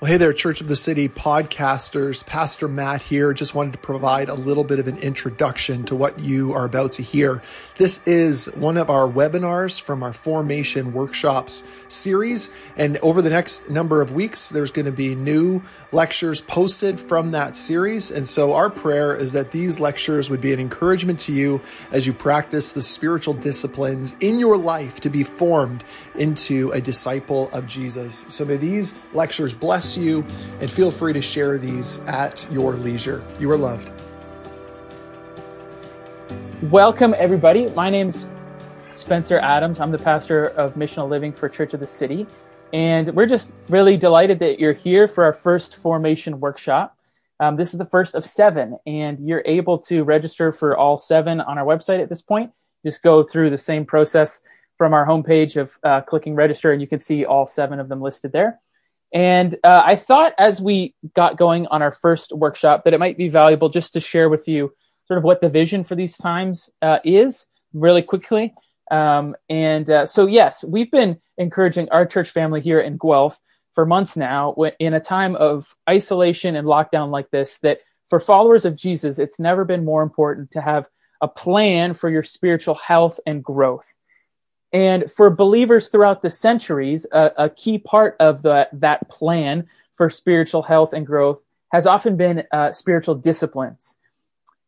Well, hey there, Church of the City podcasters. Pastor Matt here. Just wanted to provide a little bit of an introduction to what you are about to hear. This is one of our webinars from our Formation Workshops series. And over the next number of weeks, there's going to be new lectures posted from that series. And so our prayer is that these lectures would be an encouragement to you as you practice the spiritual disciplines in your life to be formed into a disciple of Jesus. So may these lectures bless bless you, and feel free to share these at your leisure. You are loved. Welcome, everybody. My name's Spencer Adams. I'm the pastor of Missional Living for Church of the City. And we're just really delighted that you're here for our first formation workshop. Um, this is the first of seven, and you're able to register for all seven on our website at this point. Just go through the same process from our homepage of uh, clicking register, and you can see all seven of them listed there. And uh, I thought as we got going on our first workshop that it might be valuable just to share with you sort of what the vision for these times uh, is really quickly. Um, and uh, so, yes, we've been encouraging our church family here in Guelph for months now in a time of isolation and lockdown like this that for followers of Jesus, it's never been more important to have a plan for your spiritual health and growth. And for believers throughout the centuries, a, a key part of the, that plan for spiritual health and growth has often been uh, spiritual disciplines.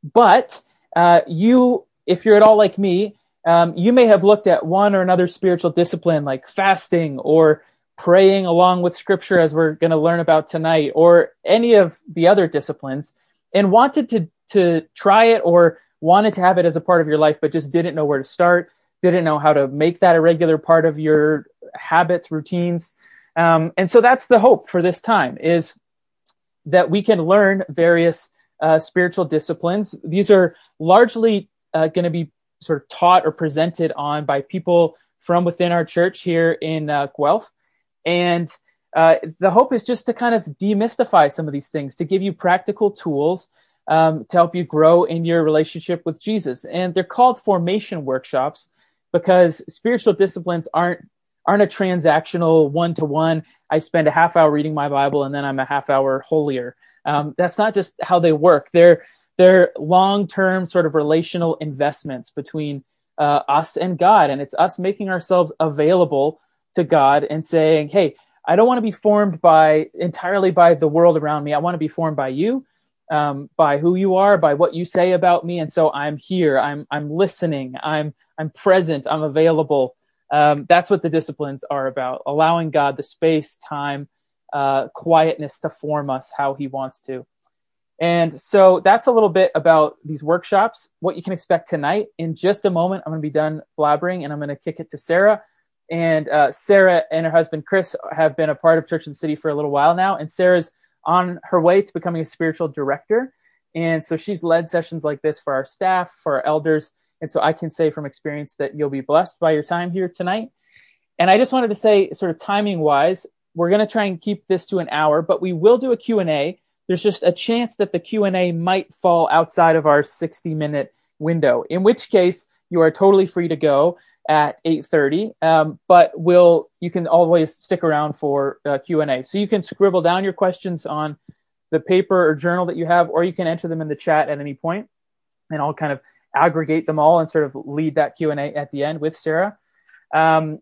But uh, you, if you're at all like me, um, you may have looked at one or another spiritual discipline like fasting or praying along with scripture, as we're going to learn about tonight, or any of the other disciplines, and wanted to, to try it or wanted to have it as a part of your life, but just didn't know where to start didn't know how to make that a regular part of your habits, routines. Um, and so that's the hope for this time is that we can learn various uh, spiritual disciplines. These are largely uh, going to be sort of taught or presented on by people from within our church here in uh, Guelph. And uh, the hope is just to kind of demystify some of these things, to give you practical tools um, to help you grow in your relationship with Jesus. And they're called formation workshops because spiritual disciplines aren't aren't a transactional one to one. I spend a half hour reading my Bible and then I'm a half hour holier. Um, that's not just how they work. They're they're long term sort of relational investments between uh, us and God, and it's us making ourselves available to God and saying, "Hey, I don't want to be formed by entirely by the world around me. I want to be formed by you." Um, by who you are, by what you say about me, and so I'm here. I'm I'm listening. I'm I'm present, I'm available. Um, that's what the disciplines are about, allowing God the space, time, uh, quietness to form us how He wants to. And so that's a little bit about these workshops, what you can expect tonight. In just a moment, I'm going to be done blabbering and I'm going to kick it to Sarah. And uh, Sarah and her husband Chris have been a part of Church the City for a little while now. And Sarah's on her way to becoming a spiritual director. And so she's led sessions like this for our staff, for our elders. And so I can say from experience that you'll be blessed by your time here tonight. And I just wanted to say sort of timing wise, we're going to try and keep this to an hour, but we will do a Q&A. There's just a chance that the Q&A might fall outside of our 60 minute window, in which case you are totally free to go at 8.30 um, but will you can always stick around for uh, q&a so you can scribble down your questions on the paper or journal that you have or you can enter them in the chat at any point and i'll kind of aggregate them all and sort of lead that Q&A at the end with Sarah. Um,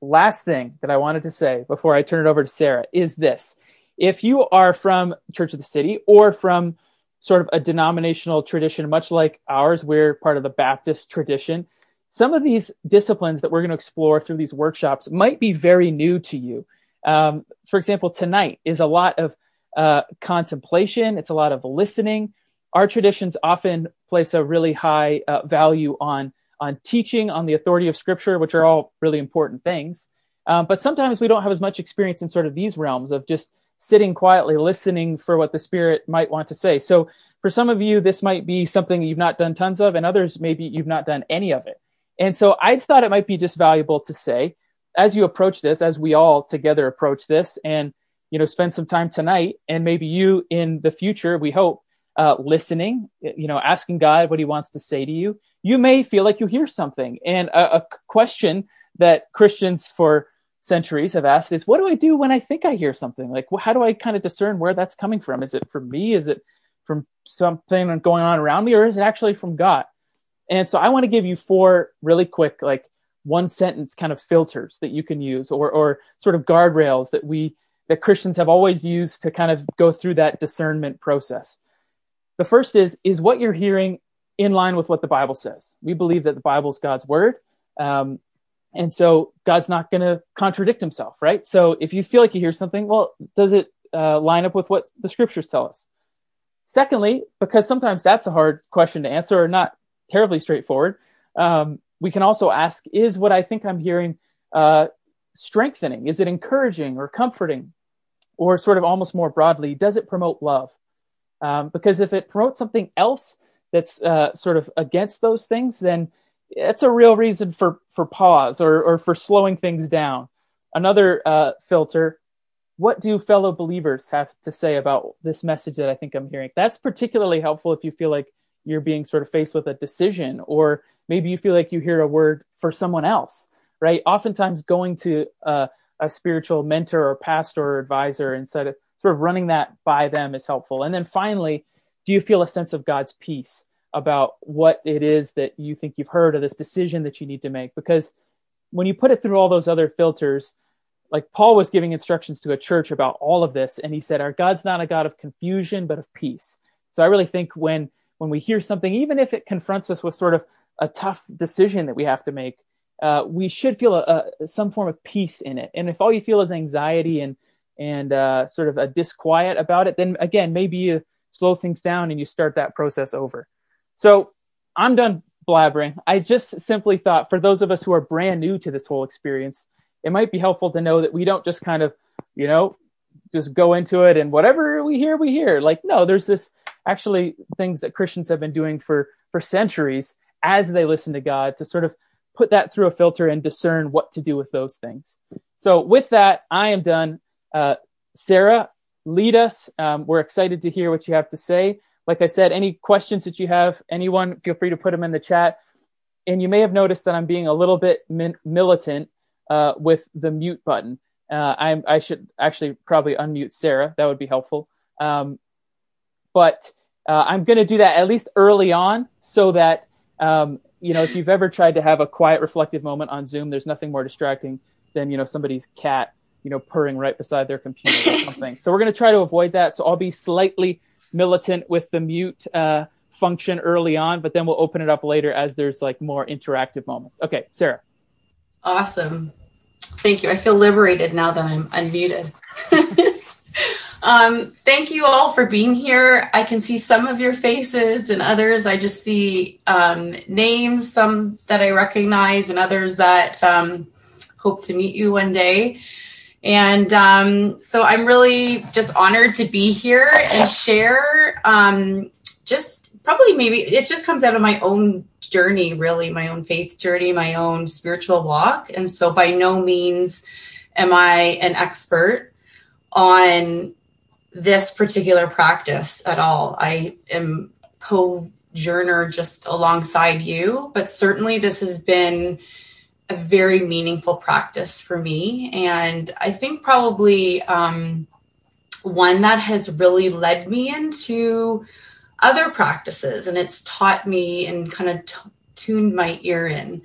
last thing that I wanted to say before I turn it over to Sarah is this. If you are from Church of the City or from sort of a denominational tradition, much like ours, we're part of the Baptist tradition, some of these disciplines that we're going to explore through these workshops might be very new to you. Um, for example, tonight is a lot of uh, contemplation, it's a lot of listening, our traditions often place a really high uh, value on on teaching, on the authority of Scripture, which are all really important things. Um, but sometimes we don't have as much experience in sort of these realms of just sitting quietly, listening for what the Spirit might want to say. So for some of you, this might be something you've not done tons of, and others maybe you've not done any of it. And so I thought it might be just valuable to say, as you approach this, as we all together approach this, and you know, spend some time tonight, and maybe you in the future, we hope, uh, listening, you know, asking God what He wants to say to you, you may feel like you hear something. And a, a question that Christians for centuries have asked is what do I do when I think I hear something? Like, how do I kind of discern where that's coming from? Is it from me? Is it from something going on around me, or is it actually from God? And so I want to give you four really quick, like one sentence kind of filters that you can use, or or sort of guardrails that we that Christians have always used to kind of go through that discernment process. The first is is what you're hearing in line with what the Bible says. We believe that the Bible is God's word. Um, and so God's not going to contradict himself, right? So if you feel like you hear something, well, does it uh, line up with what the scriptures tell us? Secondly, because sometimes that's a hard question to answer or not terribly straightforward, um, we can also ask, is what I think I'm hearing uh, strengthening? Is it encouraging or comforting? Or sort of almost more broadly, does it promote love? Um, because if it promotes something else that's uh, sort of against those things, then it's a real reason for for pause or or for slowing things down. Another uh, filter: what do fellow believers have to say about this message that I think I'm hearing? That's particularly helpful if you feel like you're being sort of faced with a decision, or maybe you feel like you hear a word for someone else. Right? Oftentimes, going to uh, a spiritual mentor or pastor or advisor instead of sort of running that by them is helpful. And then finally, do you feel a sense of God's peace? about what it is that you think you've heard or this decision that you need to make. Because when you put it through all those other filters, like Paul was giving instructions to a church about all of this, and he said, Our God's not a God of confusion, but of peace. So I really think when when we hear something, even if it confronts us with sort of a tough decision that we have to make, uh, we should feel a, a, some form of peace in it. And if all you feel is anxiety and and uh, sort of a disquiet about it, then again, maybe you slow things down and you start that process over. So I'm done blabbering. I just simply thought for those of us who are brand new to this whole experience, it might be helpful to know that we don't just kind of, you know, just go into it and whatever we hear, we hear. Like, no, there's this actually things that Christians have been doing for, for centuries as they listen to God to sort of put that through a filter and discern what to do with those things. So with that, I am done. Uh, Sarah, lead us. Um, we're excited to hear what you have to say. Like I said, any questions that you have, anyone, feel free to put them in the chat. And you may have noticed that I'm being a little bit min- militant uh, with the mute button. Uh, I'm, I should actually probably unmute Sarah. That would be helpful. Um, but uh, I'm going to do that at least early on so that, um, you know, if you've ever tried to have a quiet, reflective moment on Zoom, there's nothing more distracting than, you know, somebody's cat, you know, purring right beside their computer or something. so we're going to try to avoid that. So I'll be slightly militant with the mute uh, function early on, but then we'll open it up later as there's like more interactive moments. Okay, Sarah. Awesome. Thank you. I feel liberated now that I'm unmuted. um, thank you all for being here. I can see some of your faces and others. I just see um, names, some that I recognize, and others that um, hope to meet you one day. And um, so I'm really just honored to be here and share um, just probably maybe it just comes out of my own journey, really, my own faith journey, my own spiritual walk. And so by no means am I an expert on this particular practice at all. I am co journer just alongside you, but certainly this has been a very meaningful practice for me. And I think probably um, one that has really led me into other practices and it's taught me and kind of t- tuned my ear in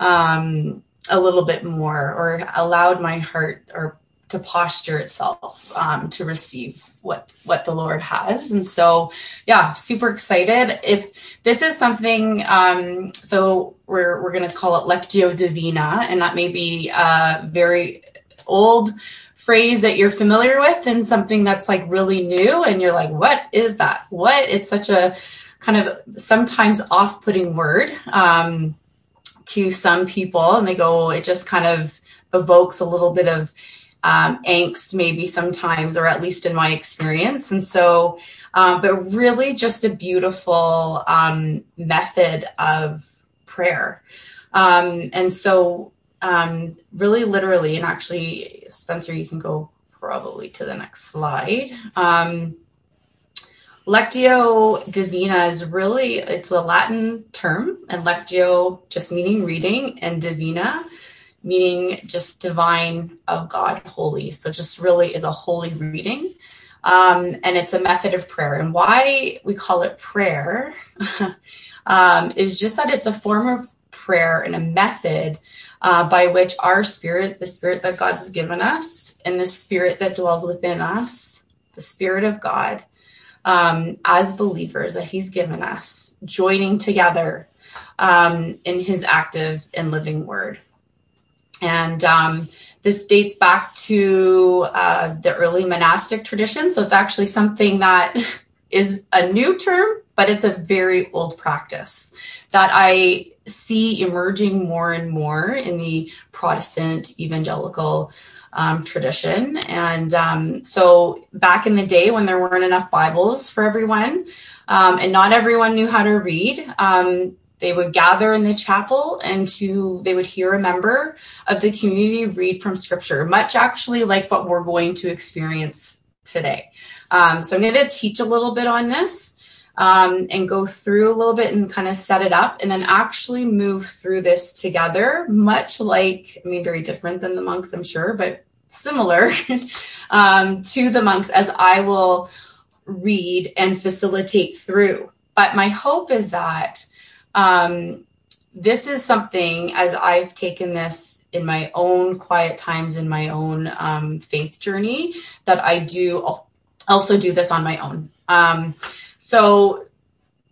um, a little bit more or allowed my heart or to posture itself um, to receive what what the Lord has. And so, yeah, super excited. If this is something, um, so we're we're going to call it Lectio Divina, and that may be a very old phrase that you're familiar with, and something that's like really new, and you're like, what is that? What? It's such a kind of sometimes off-putting word um, to some people, and they go, it just kind of evokes a little bit of um, angst maybe sometimes or at least in my experience. And so um, but really just a beautiful um, method of prayer. Um, and so um, really literally and actually spencer you can go probably to the next slide. Um, lectio divina is really it's a latin term and lectio just meaning reading and divina meaning just divine of God, holy. So just really is a holy reading. Um, and it's a method of prayer. And why we call it prayer um, is just that it's a form of prayer and a method uh, by which our spirit, the spirit that God has given us, and the spirit that dwells within us, the spirit of God, um, as believers that He's given us, joining together um, in His active and living Word. And um, this dates back to uh, the early monastic tradition. So it's actually something that is a new term, but it's a very old practice that I see emerging more and more in the Protestant evangelical um, tradition. And um, so back in the day when there weren't enough Bibles for everyone, um, and not everyone knew how to read, um, they would gather in the chapel and to they would hear a member of the community read from scripture, much actually like what we're going to experience today. Um, so I'm going to teach a little bit on this um, and go through a little bit and kind of set it up and then actually move through this together, much like, I mean, very different than the monks, I'm sure, but similar um, to the monks as I will read and facilitate through. But my hope is that um, this is something as I've taken this in my own quiet times in my own um, faith journey that I do also do this on my own. Um, so,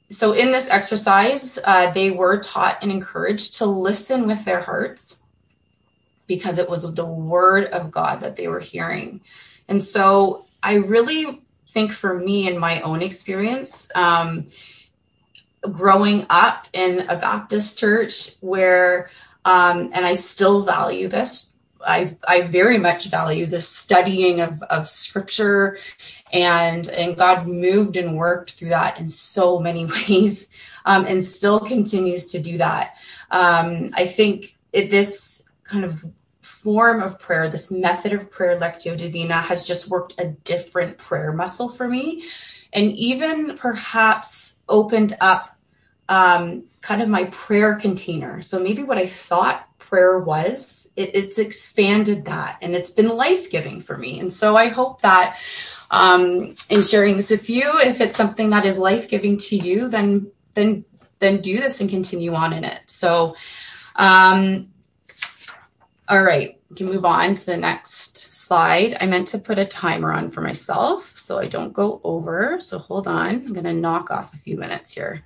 so in this exercise, uh, they were taught and encouraged to listen with their hearts because it was the word of God that they were hearing. And so I really think for me in my own experience, um, growing up in a Baptist church where, um, and I still value this. I, I very much value the studying of, of scripture and, and God moved and worked through that in so many ways um, and still continues to do that. Um, I think it, this kind of form of prayer, this method of prayer, Lectio Divina, has just worked a different prayer muscle for me. And even perhaps opened up um, kind of my prayer container. So maybe what I thought prayer was, it, it's expanded that and it's been life giving for me. And so I hope that um, in sharing this with you, if it's something that is life giving to you, then then then do this and continue on in it. So, um, all right, you can move on to the next slide. I meant to put a timer on for myself so I don't go over. So hold on, I'm going to knock off a few minutes here.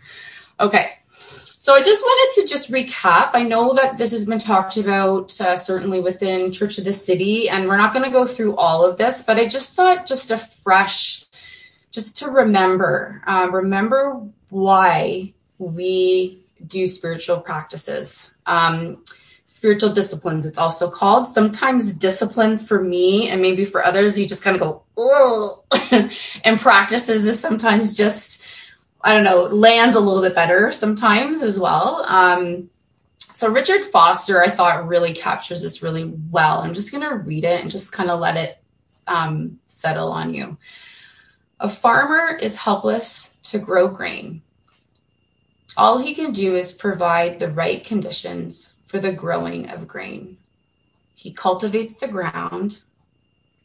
Okay. So I just wanted to just recap. I know that this has been talked about uh, certainly within Church of the City, and we're not going to go through all of this, but I just thought just a fresh, just to remember, uh, remember why we do spiritual practices. Um, spiritual disciplines, it's also called. Sometimes disciplines for me and maybe for others, you just kind of go, and practices is sometimes just I don't know, lands a little bit better sometimes as well. Um, so Richard Foster, I thought really captures this really well. I'm just going to read it and just kind of let it um, settle on you. A farmer is helpless to grow grain. All he can do is provide the right conditions for the growing of grain. He cultivates the ground,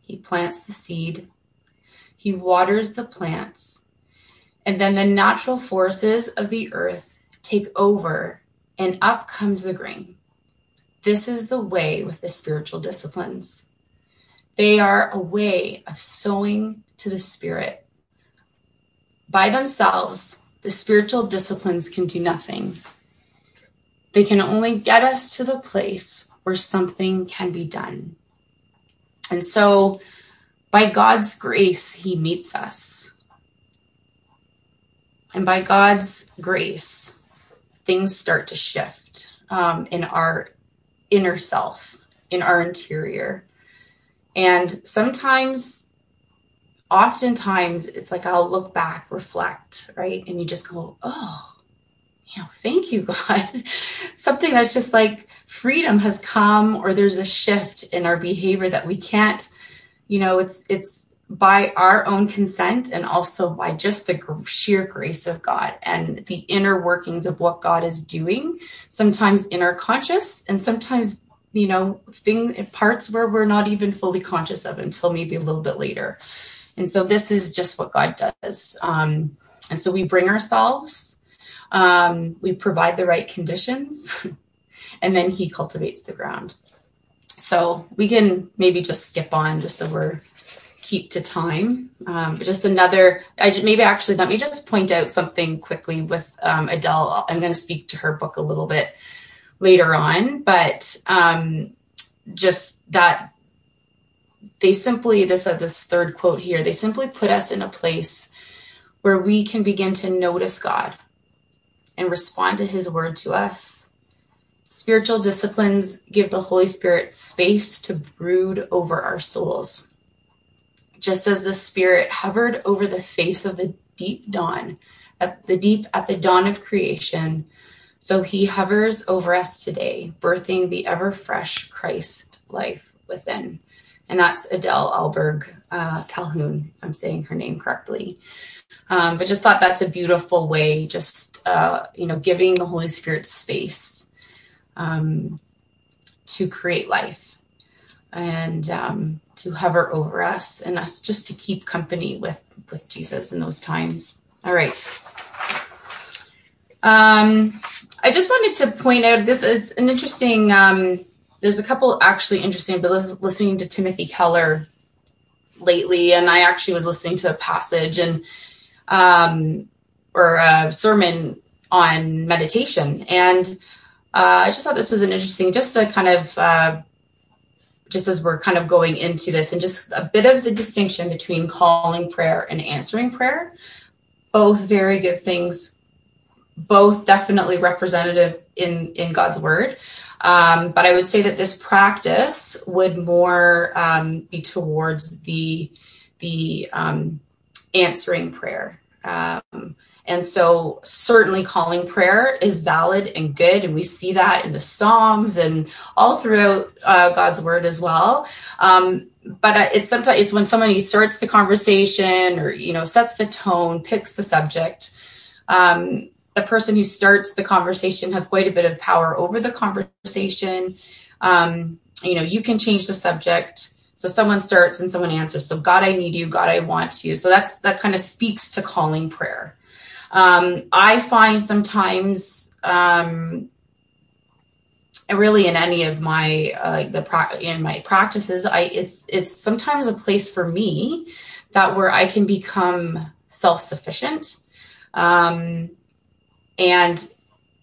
he plants the seed, he waters the plants, and then the natural forces of the earth take over, and up comes the grain. This is the way with the spiritual disciplines. They are a way of sowing to the spirit. By themselves, the spiritual disciplines can do nothing. They can only get us to the place where something can be done. And so, by God's grace, He meets us. And by God's grace, things start to shift um, in our inner self, in our interior. And sometimes, oftentimes, it's like I'll look back, reflect, right? And you just go, oh, you know, thank you, God. Something that's just like freedom has come, or there's a shift in our behavior that we can't, you know, it's, it's, by our own consent and also by just the sheer grace of God and the inner workings of what God is doing, sometimes in our conscious and sometimes you know, thing parts where we're not even fully conscious of until maybe a little bit later. And so this is just what God does. Um, and so we bring ourselves, um, we provide the right conditions, and then He cultivates the ground. So we can maybe just skip on just so we're keep to time. Um, but just another, I just, maybe actually let me just point out something quickly with um, Adele. I'm going to speak to her book a little bit later on, but um, just that they simply this uh, this third quote here. They simply put us in a place where we can begin to notice God and respond to His word to us. Spiritual disciplines give the Holy Spirit space to brood over our souls just as the Spirit hovered over the face of the deep dawn, at the deep at the dawn of creation, so he hovers over us today, birthing the ever fresh Christ life within. And that's Adele Ahlberg uh, Calhoun, I'm saying her name correctly. Um, but just thought that's a beautiful way, just, uh, you know, giving the Holy Spirit space um, to create life. And um, to hover over us and us just to keep company with with Jesus in those times. All right. Um, I just wanted to point out this is an interesting. Um, there's a couple actually interesting, but listening to Timothy Keller lately, and I actually was listening to a passage and um, or a sermon on meditation, and uh, I just thought this was an interesting, just to kind of uh, just as we're kind of going into this and just a bit of the distinction between calling prayer and answering prayer both very good things both definitely representative in in god's word. Um, but i would say that this practice would more um, be towards the the um, answering prayer um, and so, certainly, calling prayer is valid and good. And we see that in the Psalms and all throughout uh, God's word as well. Um, but it's sometimes it's when somebody starts the conversation or, you know, sets the tone, picks the subject. Um, the person who starts the conversation has quite a bit of power over the conversation. Um, you know, you can change the subject. So someone starts and someone answers. So God, I need you. God, I want you. So that's that kind of speaks to calling prayer. Um, I find sometimes, um, really in any of my uh, the pro- in my practices, I it's it's sometimes a place for me that where I can become self sufficient, um, and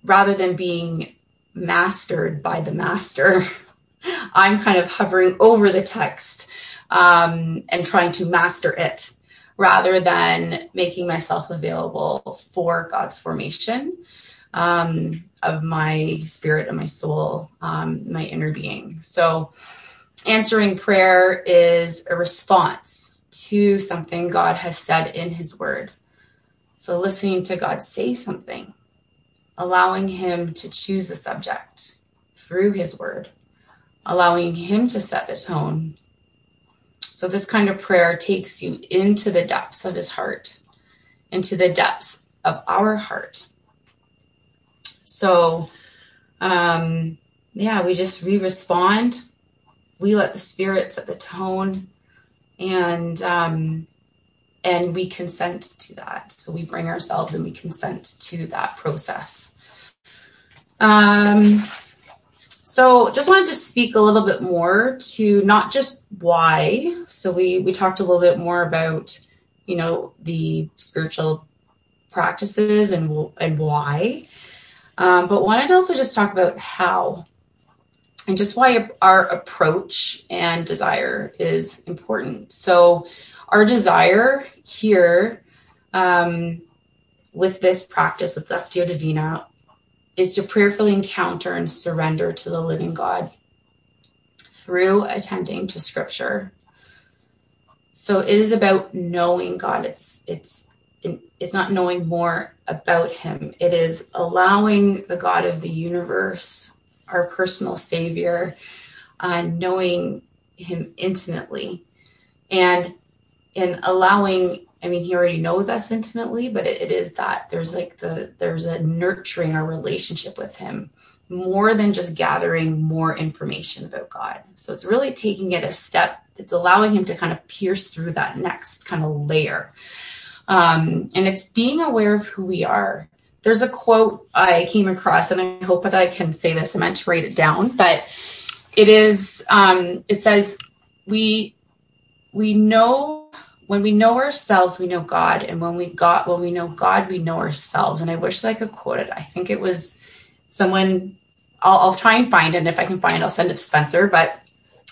rather than being mastered by the master, I'm kind of hovering over the text um, and trying to master it rather than making myself available for God's formation um, of my spirit and my soul, um, my inner being. So, answering prayer is a response to something God has said in His Word. So, listening to God say something, allowing Him to choose the subject through His Word, allowing Him to set the tone so, this kind of prayer takes you into the depths of his heart, into the depths of our heart. So, um, yeah, we just we respond. We let the spirit set the tone, and um, and we consent to that. So we bring ourselves and we consent to that process. Um, so just wanted to speak a little bit more to not just why. So we we talked a little bit more about, you know, the spiritual practices and and why. Um, but wanted to also just talk about how and just why our approach and desire is important. So our desire here um, with this practice with Lectio Divina is to prayerfully encounter and surrender to the living God through attending to scripture. So it is about knowing God. It's it's it's not knowing more about him. It is allowing the God of the universe, our personal savior, uh, knowing him intimately and and allowing I mean, he already knows us intimately, but it, it is that there's like the there's a nurturing our relationship with him more than just gathering more information about God. So it's really taking it a step. It's allowing him to kind of pierce through that next kind of layer. Um, and it's being aware of who we are. There's a quote I came across, and I hope that I can say this. I meant to write it down, but it is. Um, it says, "We we know when we know ourselves, we know God, and when we got when we know God, we know ourselves." And I wish that I could quote it. I think it was someone. I'll, I'll try and find it. And if I can find, it, I'll send it to Spencer. But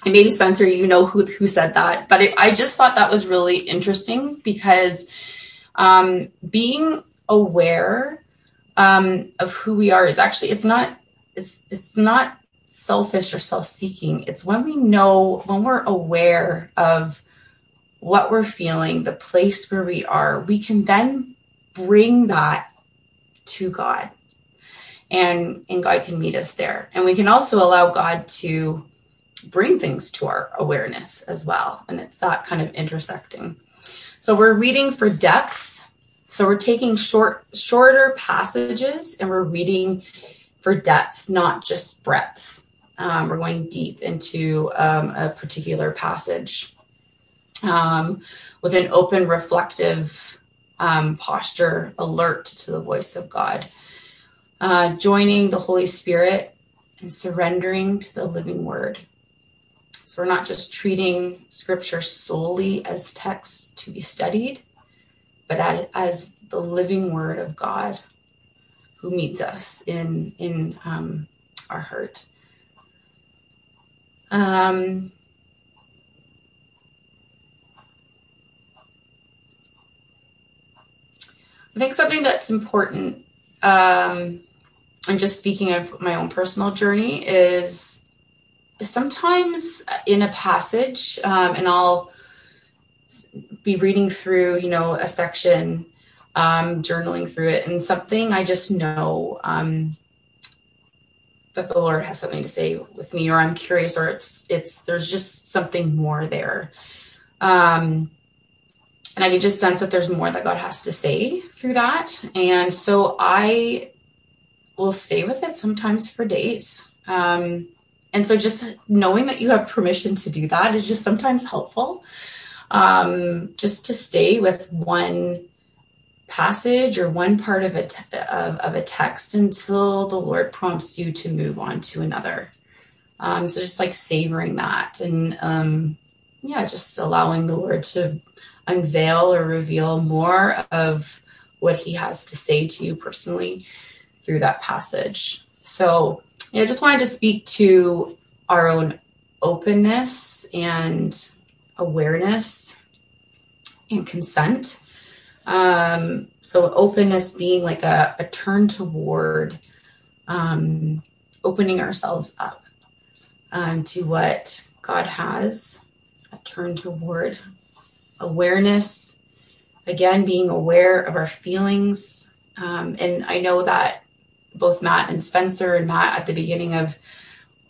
maybe Spencer, you know who who said that. But it, I just thought that was really interesting because um, being aware um, of who we are is actually it's not it's it's not selfish or self-seeking it's when we know when we're aware of what we're feeling the place where we are we can then bring that to god. And and god can meet us there. And we can also allow god to bring things to our awareness as well. And it's that kind of intersecting. So we're reading for depth. So we're taking short, shorter passages and we're reading for depth, not just breadth. Um, we're going deep into um, a particular passage um, with an open, reflective um, posture, alert to the voice of God. Uh, joining the Holy Spirit and surrendering to the living word. So we're not just treating scripture solely as text to be studied, but as the living word of God who meets us in in um, our hurt. Um, I think something that's important, um, and just speaking of my own personal journey, is sometimes in a passage, um, and I'll be reading through, you know, a section, um, journaling through it, and something I just know um, that the Lord has something to say with me, or I'm curious, or it's it's there's just something more there. Um, and I can just sense that there's more that God has to say through that. And so I will stay with it sometimes for days. Um, and so just knowing that you have permission to do that is just sometimes helpful um, just to stay with one passage or one part of a, te- of, of, a text until the Lord prompts you to move on to another. Um, so just like savoring that and um, yeah, just allowing the Lord to unveil or reveal more of what He has to say to you personally through that passage. So I just wanted to speak to our own openness and awareness and consent. Um, so openness being like a, a turn toward um, opening ourselves up um, to what God has, a turn toward awareness, again, being aware of our feelings. Um, and I know that both Matt and Spencer and Matt at the beginning of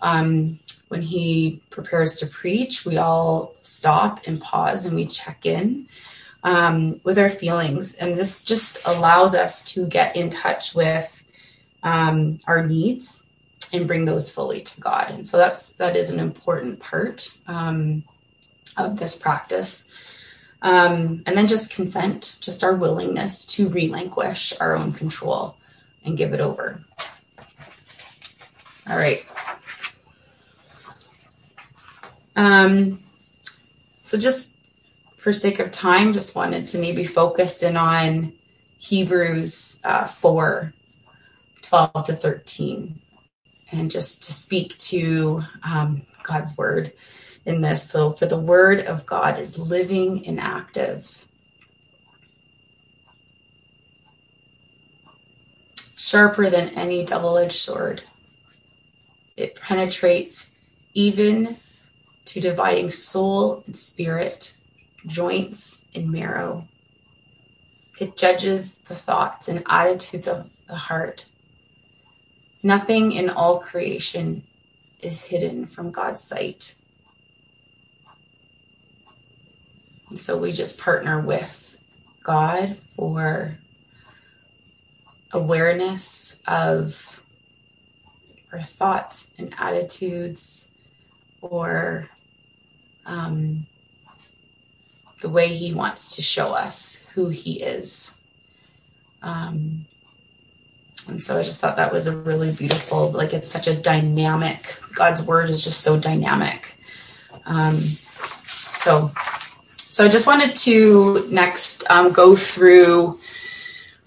um, when he prepares to preach, we all stop and pause and we check in um, with our feelings. And this just allows us to get in touch with um, our needs and bring those fully to God. And so that's that is an important part um, of this practice. Um, and then just consent, just our willingness to relinquish our own control and give it over. All right. Um, so just for sake of time, just wanted to maybe focus in on Hebrews uh, 4, 12 to 13, and just to speak to um, God's word in this. So, for the word of God is living and active, sharper than any double edged sword. It penetrates even to dividing soul and spirit, joints and marrow. It judges the thoughts and attitudes of the heart. Nothing in all creation is hidden from God's sight. And so we just partner with God for awareness of our thoughts and attitudes or um, the way he wants to show us who he is. Um, and so I just thought that was a really beautiful, like it's such a dynamic, God's word is just so dynamic. Um, so, so I just wanted to next um, go through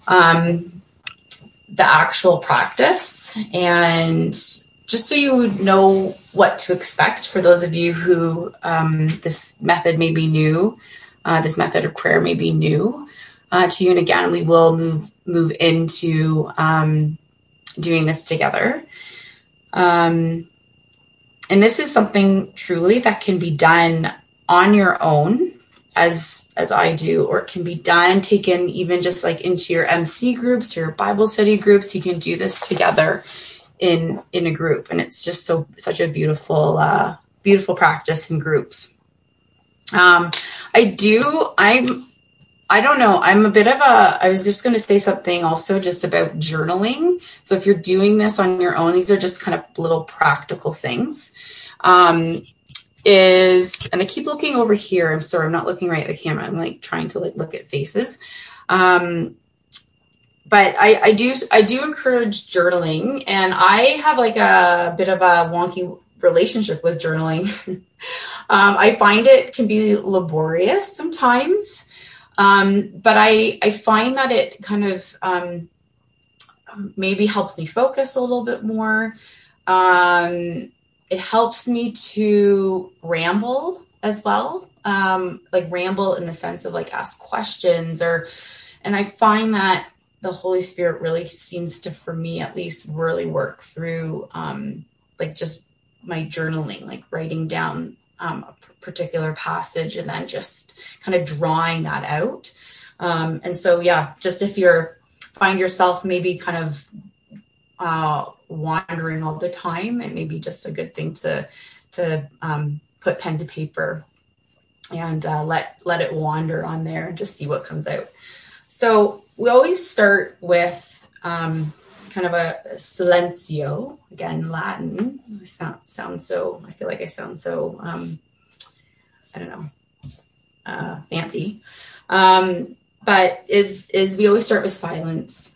um, the actual practice and just so you know what to expect for those of you who um, this method may be new, uh, this method of prayer may be new uh, to you. And again, we will move move into um, doing this together. Um, and this is something truly that can be done on your own as as I do, or it can be done, taken even just like into your MC groups, your Bible study groups. You can do this together in in a group, and it's just so such a beautiful uh, beautiful practice in groups. Um, I do. I'm. I don't know. I'm a bit of a. I was just going to say something also just about journaling. So if you're doing this on your own, these are just kind of little practical things. Um, is and I keep looking over here. I'm sorry, I'm not looking right at the camera. I'm like trying to like look at faces. Um, but I, I do I do encourage journaling, and I have like a bit of a wonky relationship with journaling. um, I find it can be laborious sometimes, um, but I I find that it kind of um, maybe helps me focus a little bit more. Um, it helps me to ramble as well, um, like ramble in the sense of like ask questions or, and I find that the Holy Spirit really seems to, for me at least, really work through um, like just my journaling, like writing down um, a particular passage and then just kind of drawing that out. Um, and so, yeah, just if you're find yourself maybe kind of uh, wandering all the time, it may be just a good thing to to um, put pen to paper and uh, let let it wander on there and just see what comes out. So we always start with um, kind of a, silencio, again, Latin. I sound, sound so, I feel like I sound so, um, I don't know, uh, fancy. Um, but is, is we always start with silence.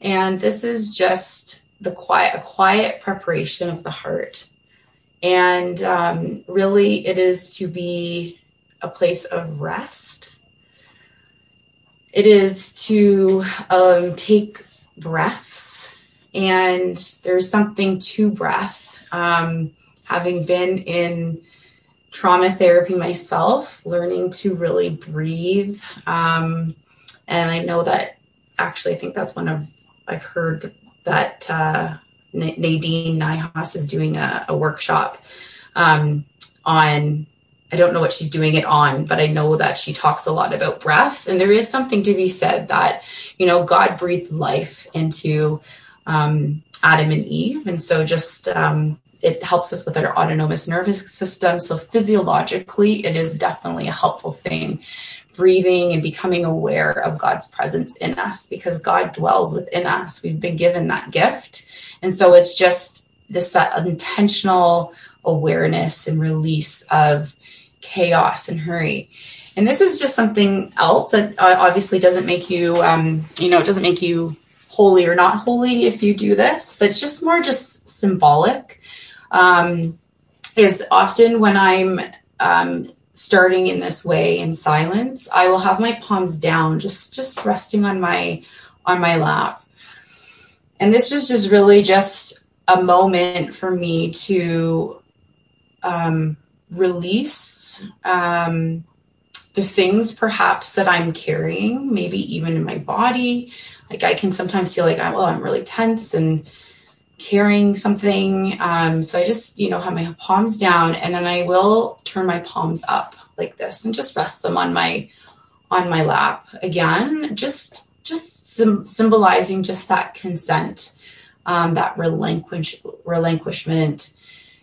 And this is just the quiet, a quiet preparation of the heart. And um, really, it is to be a place of rest it is to um, take breaths, and there's something to breath. Um, having been in trauma therapy myself, learning to really breathe. Um, and I know that actually, I think that's one of, I've heard that uh, Nadine Niehaus is doing a, a workshop um, on I don't know what she's doing it on, but I know that she talks a lot about breath. And there is something to be said that, you know, God breathed life into um, Adam and Eve. And so just, um, it helps us with our autonomous nervous system. So physiologically, it is definitely a helpful thing. Breathing and becoming aware of God's presence in us because God dwells within us. We've been given that gift. And so it's just this uh, intentional awareness and release of chaos and hurry. And this is just something else that uh, obviously doesn't make you, um, you know, it doesn't make you holy or not holy if you do this, but it's just more just symbolic. Um, is often when I'm um, starting in this way in silence, I will have my palms down, just just resting on my on my lap. And this is just really just a moment for me to um, release um, the things perhaps that I'm carrying, maybe even in my body. Like I can sometimes feel like, well, I'm really tense and carrying something. Um, so I just, you know, have my palms down and then I will turn my palms up like this and just rest them on my on my lap again just just sim- symbolizing just that consent um, that relinquish relinquishment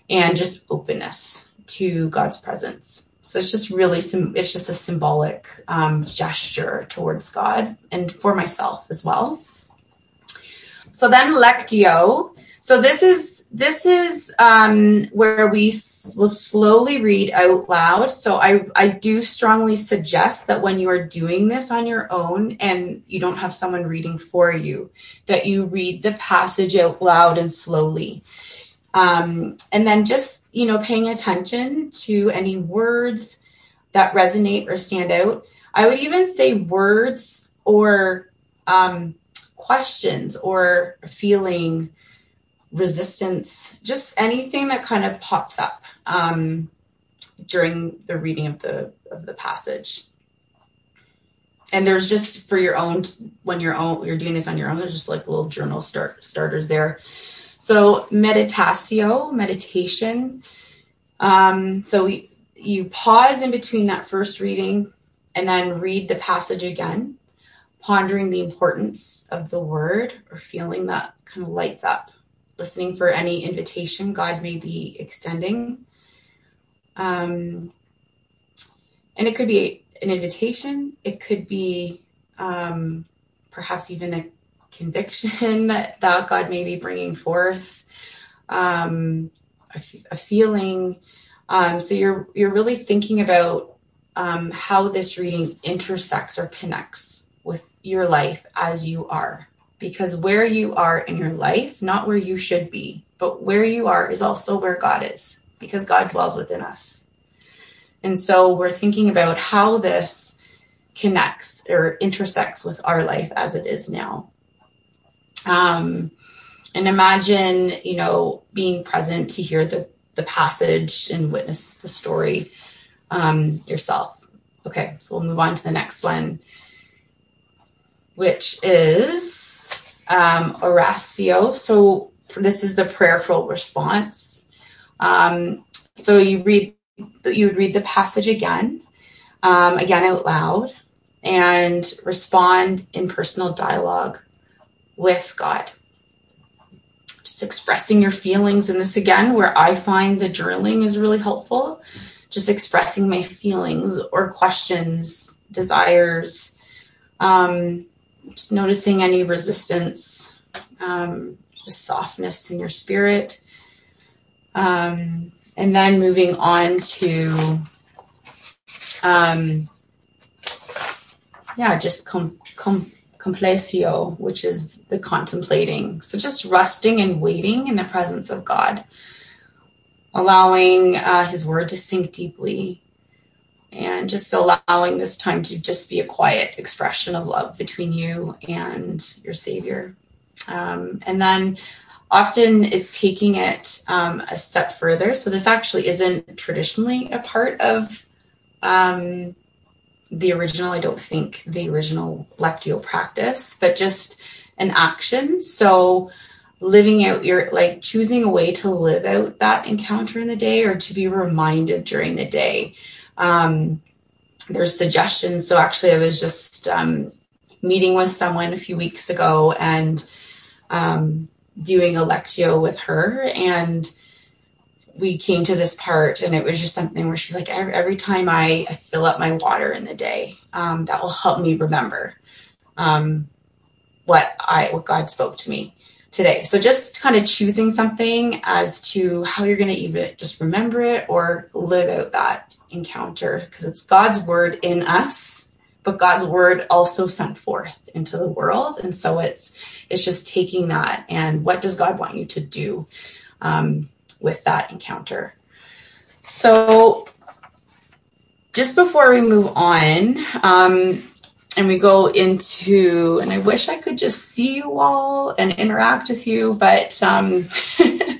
and just openness to God's presence. So it's just really, it's just a symbolic um, gesture towards God and for myself as well. So then lectio. So this is this is um, where we s- will slowly read out loud. So I I do strongly suggest that when you are doing this on your own and you don't have someone reading for you, that you read the passage out loud and slowly. Um, and then just you know paying attention to any words that resonate or stand out. I would even say words or um, questions or feeling resistance, just anything that kind of pops up um, during the reading of the of the passage. And there's just for your own when you're own you're doing this on your own. There's just like little journal start starters there. So meditatio, meditation. Um, so we, you pause in between that first reading and then read the passage again, pondering the importance of the word or feeling that kind of lights up listening for any invitation God may be extending. Um, and it could be an invitation, it could be um, perhaps even a conviction that, that God may be bringing forth, um, a, a, feeling. Um, so you're you're really thinking about um, how this reading intersects or connects with your life as you are because where you are in your life, not where you should be, but where you are is also where God is because God dwells within us. And so we're thinking about how this connects or intersects with our life as it is now. Um, and imagine, you know, being present to hear the, the passage and witness the story um, yourself. Okay, so we'll move on to the next one, which is um, oratio. So this is the prayerful response. Um, so you read, you would read the passage again, um, again out loud, and respond in personal dialogue with God. Just expressing your feelings in this again, where I find the journaling is really helpful. Just expressing my feelings or questions, desires. Um, just noticing any resistance, um, just softness in your spirit. Um, and then moving on to, um, yeah, just com- com- which is the contemplating. So just resting and waiting in the presence of God, allowing uh, His word to sink deeply and just allowing this time to just be a quiet expression of love between you and your savior. Um, and then often it's taking it um, a step further. So this actually isn't traditionally a part of um, the original i don't think the original lectio practice but just an action. So living out your like choosing a way to live out that encounter in the day or to be reminded during the day um, there's suggestions. So actually, I was just um, meeting with someone a few weeks ago and um, doing a lectio with her, and we came to this part, and it was just something where she's like, every, every time I, I, fill up my water in the day, um, that will help me remember um, what I what God spoke to me today. So just kind of choosing something as to how you're going to even just remember it or live out that encounter because it's God's word in us, but God's word also sent forth into the world. And so it's it's just taking that and what does God want you to do um, with that encounter. So just before we move on, um, and we go into and i wish i could just see you all and interact with you but um,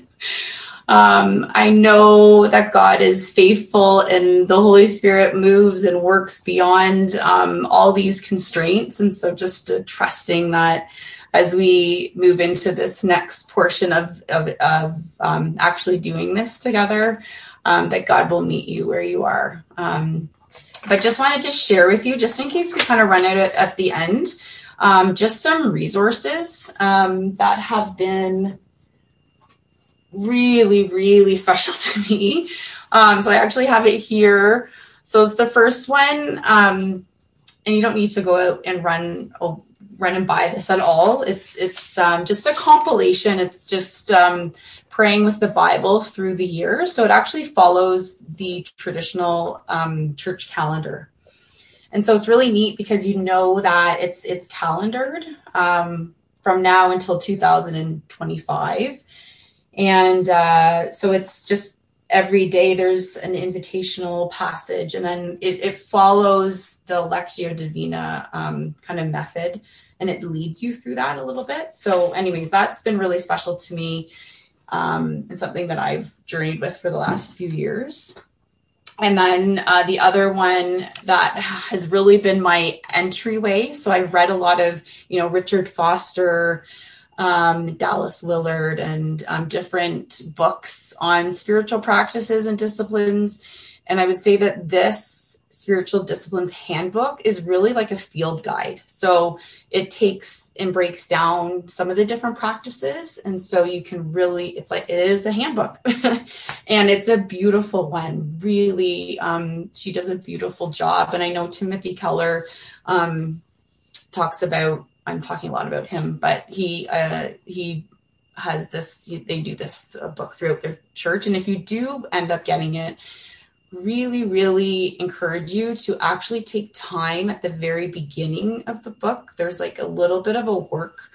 um, i know that god is faithful and the holy spirit moves and works beyond um, all these constraints. And so just uh, trusting that as we move into this next portion of, of, of um, actually doing this together um, that god will meet you where you are. Um, but just wanted to share with you, just in case we kind of run out at, at the end, um, just some resources that have been really, really special to me. Um, so I actually have it here. So it's the first one, um, and you don't need to go out and run run and buy this at all. It's it's um, just a compilation. It's just um, praying with the Bible through the year. So it actually follows the traditional um, church calendar. And so it's really neat because you know that it's it's calendared um, from now until 2025, and uh, so it's just every day there's an invitational passage and then it, it follows the lectio divina um, kind of method and it leads you through that a little bit. So anyways that's been really special to me um, and something that i've journeyed with for the last few years. And then uh, the other one that has really been my entryway so i've read a lot of you know richard foster um, Dallas Willard and um, different books on spiritual practices and disciplines. And I would say that this spiritual disciplines handbook is really like a field guide. So it takes and breaks down some of the different practices. And so you can really, it's like, it is a handbook and it's a beautiful one. Really, um, she does a beautiful job. And I know Timothy Keller um, talks about I'm talking a lot about him, but he uh, he has this. They do this uh, book throughout their church, and if you do end up getting it, really, really encourage you to actually take time at the very beginning of the book. There's like a little bit of a work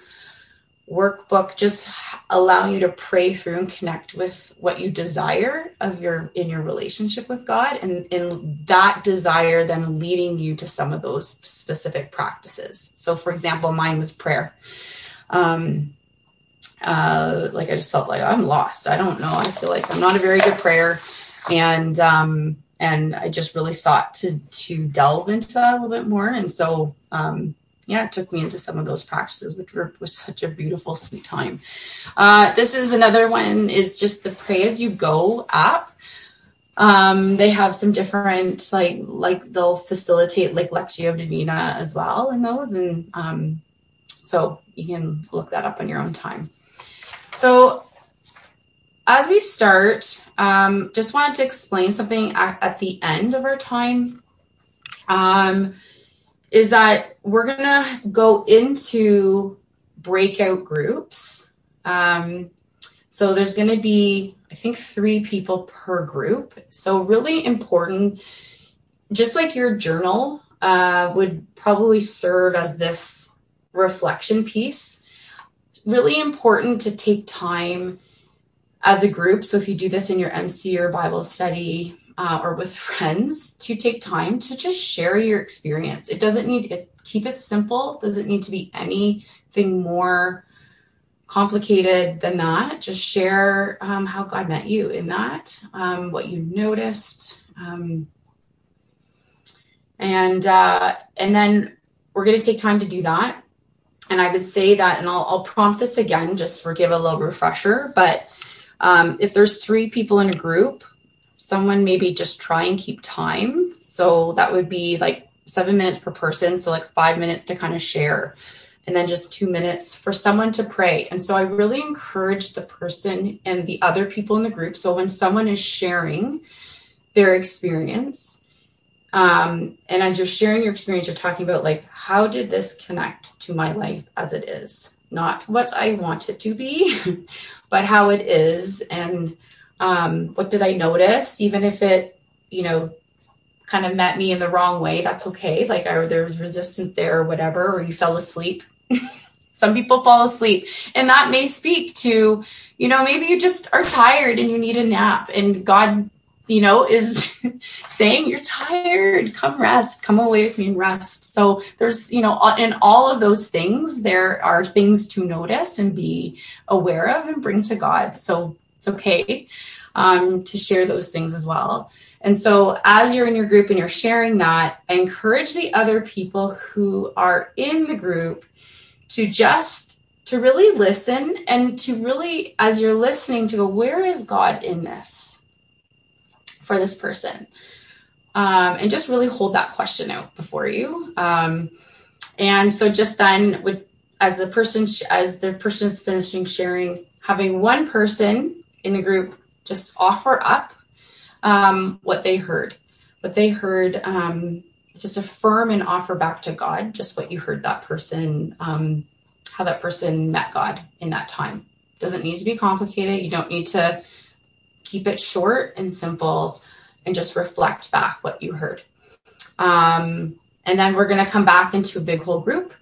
workbook just allowing you to pray through and connect with what you desire of your in your relationship with God and in that desire then leading you to some of those specific practices. So for example, mine was prayer. Um uh like I just felt like I'm lost. I don't know. I feel like I'm not a very good prayer and um and I just really sought to to delve into that a little bit more and so um yeah, it took me into some of those practices, which were, was such a beautiful, sweet time. Uh, this is another one is just the Pray As You Go app. Um, they have some different, like, like they'll facilitate like Lectio Divina as well in those. And um, so you can look that up on your own time. So as we start, um, just wanted to explain something at, at the end of our time. Um, is that we're going to go into breakout groups. Um, so there's going to be, I think, three people per group. So, really important, just like your journal uh, would probably serve as this reflection piece. Really important to take time as a group. So, if you do this in your MC or Bible study, uh, or with friends to take time to just share your experience. It doesn't need it keep it simple. Doesn't need to be anything more complicated than that. Just share um, how God met you in that, um, what you noticed, um, and uh, and then we're going to take time to do that. And I would say that, and I'll, I'll prompt this again just for give a little refresher. But um, if there's three people in a group, someone maybe just try and keep time. So that would be like seven minutes per person. So like five minutes to kind of share and then just two minutes for someone to pray. And so I really encourage the person and the other people in the group. So when someone is sharing their experience, um, and as you're sharing your experience, you're talking about like, how did this connect to my life as it is? Not what I want it to be, but how it is. And um, what did I notice? Even if it, you know, kind of met me in the wrong way, that's okay. Like I, there was resistance there or whatever, or you fell asleep. Some people fall asleep, and that may speak to, you know, maybe you just are tired and you need a nap, and God, you know, is saying you're tired. Come rest. Come away with me and rest. So there's, you know, in all of those things, there are things to notice and be aware of and bring to God. So it's okay um, to share those things as well. And so, as you're in your group and you're sharing that, I encourage the other people who are in the group to just to really listen and to really, as you're listening, to go, where is God in this for this person? Um, and just really hold that question out before you. Um, and so, just then, would as the person as the person is finishing sharing, having one person in the group just offer up um, what they heard, what they heard um, just affirm and offer back to God just what you heard that person, um, how that person met God in that time. Doesn't need to be complicated. You don't need to keep it short and simple and just reflect back what you heard. Um, and then we're going to come back into a big whole group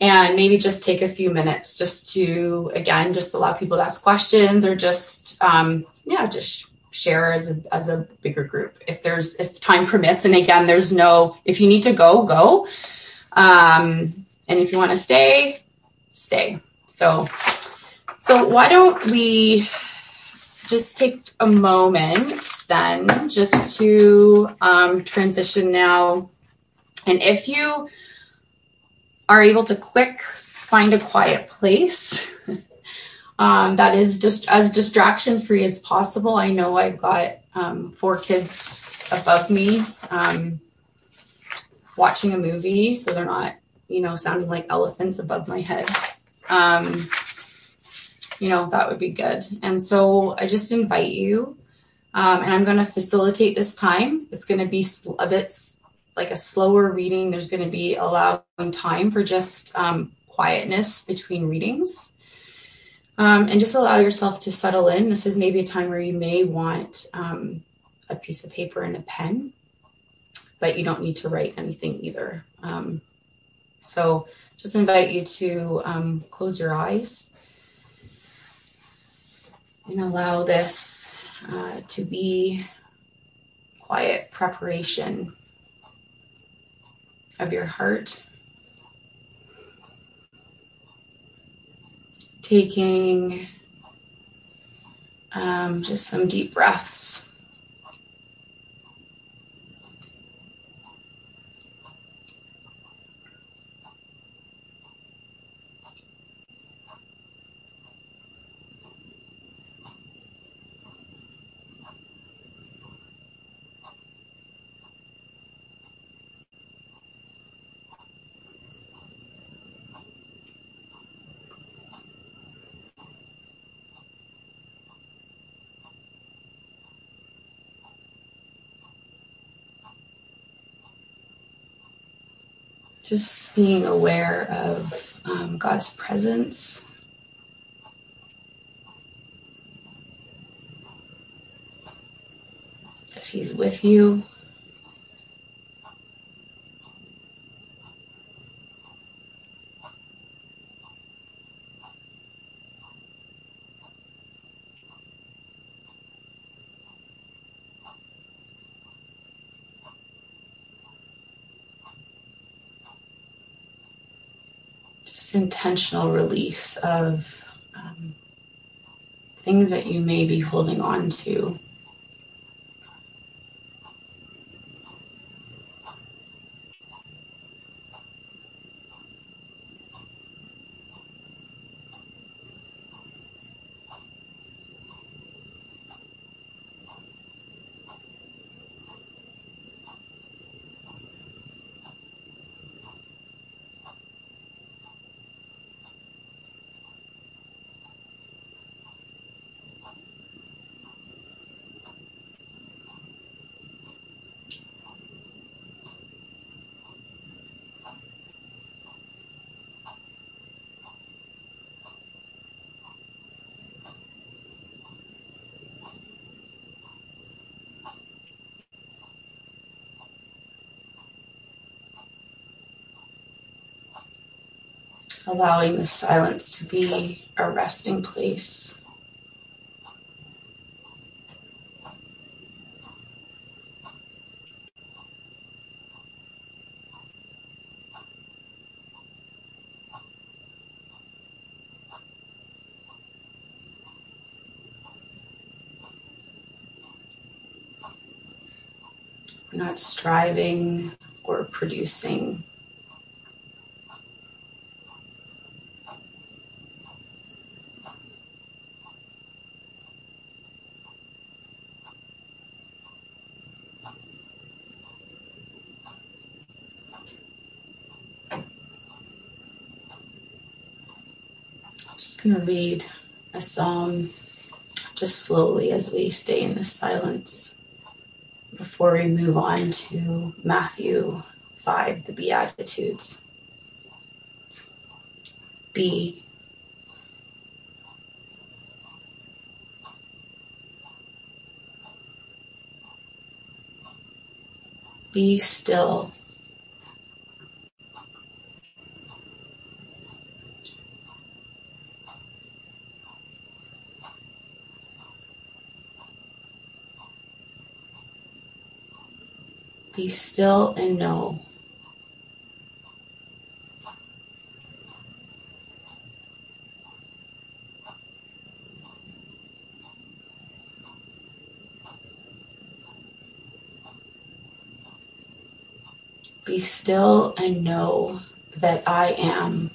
and maybe just take a few minutes just to, again, just allow people to ask questions or just, um, yeah, just share as a, as a bigger group. If there's if time permits and again there's no if you need to go go. Um, and if you want to stay stay. So so why don't we just take a moment then just to um, transition now. And if you are able to quick find a quiet place um, that is just as distraction free as possible. I know I've got um, four kids above me um, watching a movie, so they're not, you know, sounding like elephants above my head. Um, you know, that would be good. And so I just invite you, um, and I'm going to facilitate this time. It's going to be a bit like a slower reading. There's going to be allowing time for just um, quietness between readings. Um, and just allow yourself to settle in. This is maybe a time where you may want um, a piece of paper and a pen, but you don't need to write anything either. Um, so just invite you to um, close your eyes and allow this uh, to be quiet preparation of your heart taking um, just some deep breaths. Just being aware of um, God's presence. That He's with you. Intentional release of um, things that you may be holding on to. Allowing the silence to be a resting place. We're not striving or producing going to read a psalm just slowly as we stay in this silence before we move on to Matthew 5, the Beatitudes. Be. Be still. Be still and know. Be still and know that I am.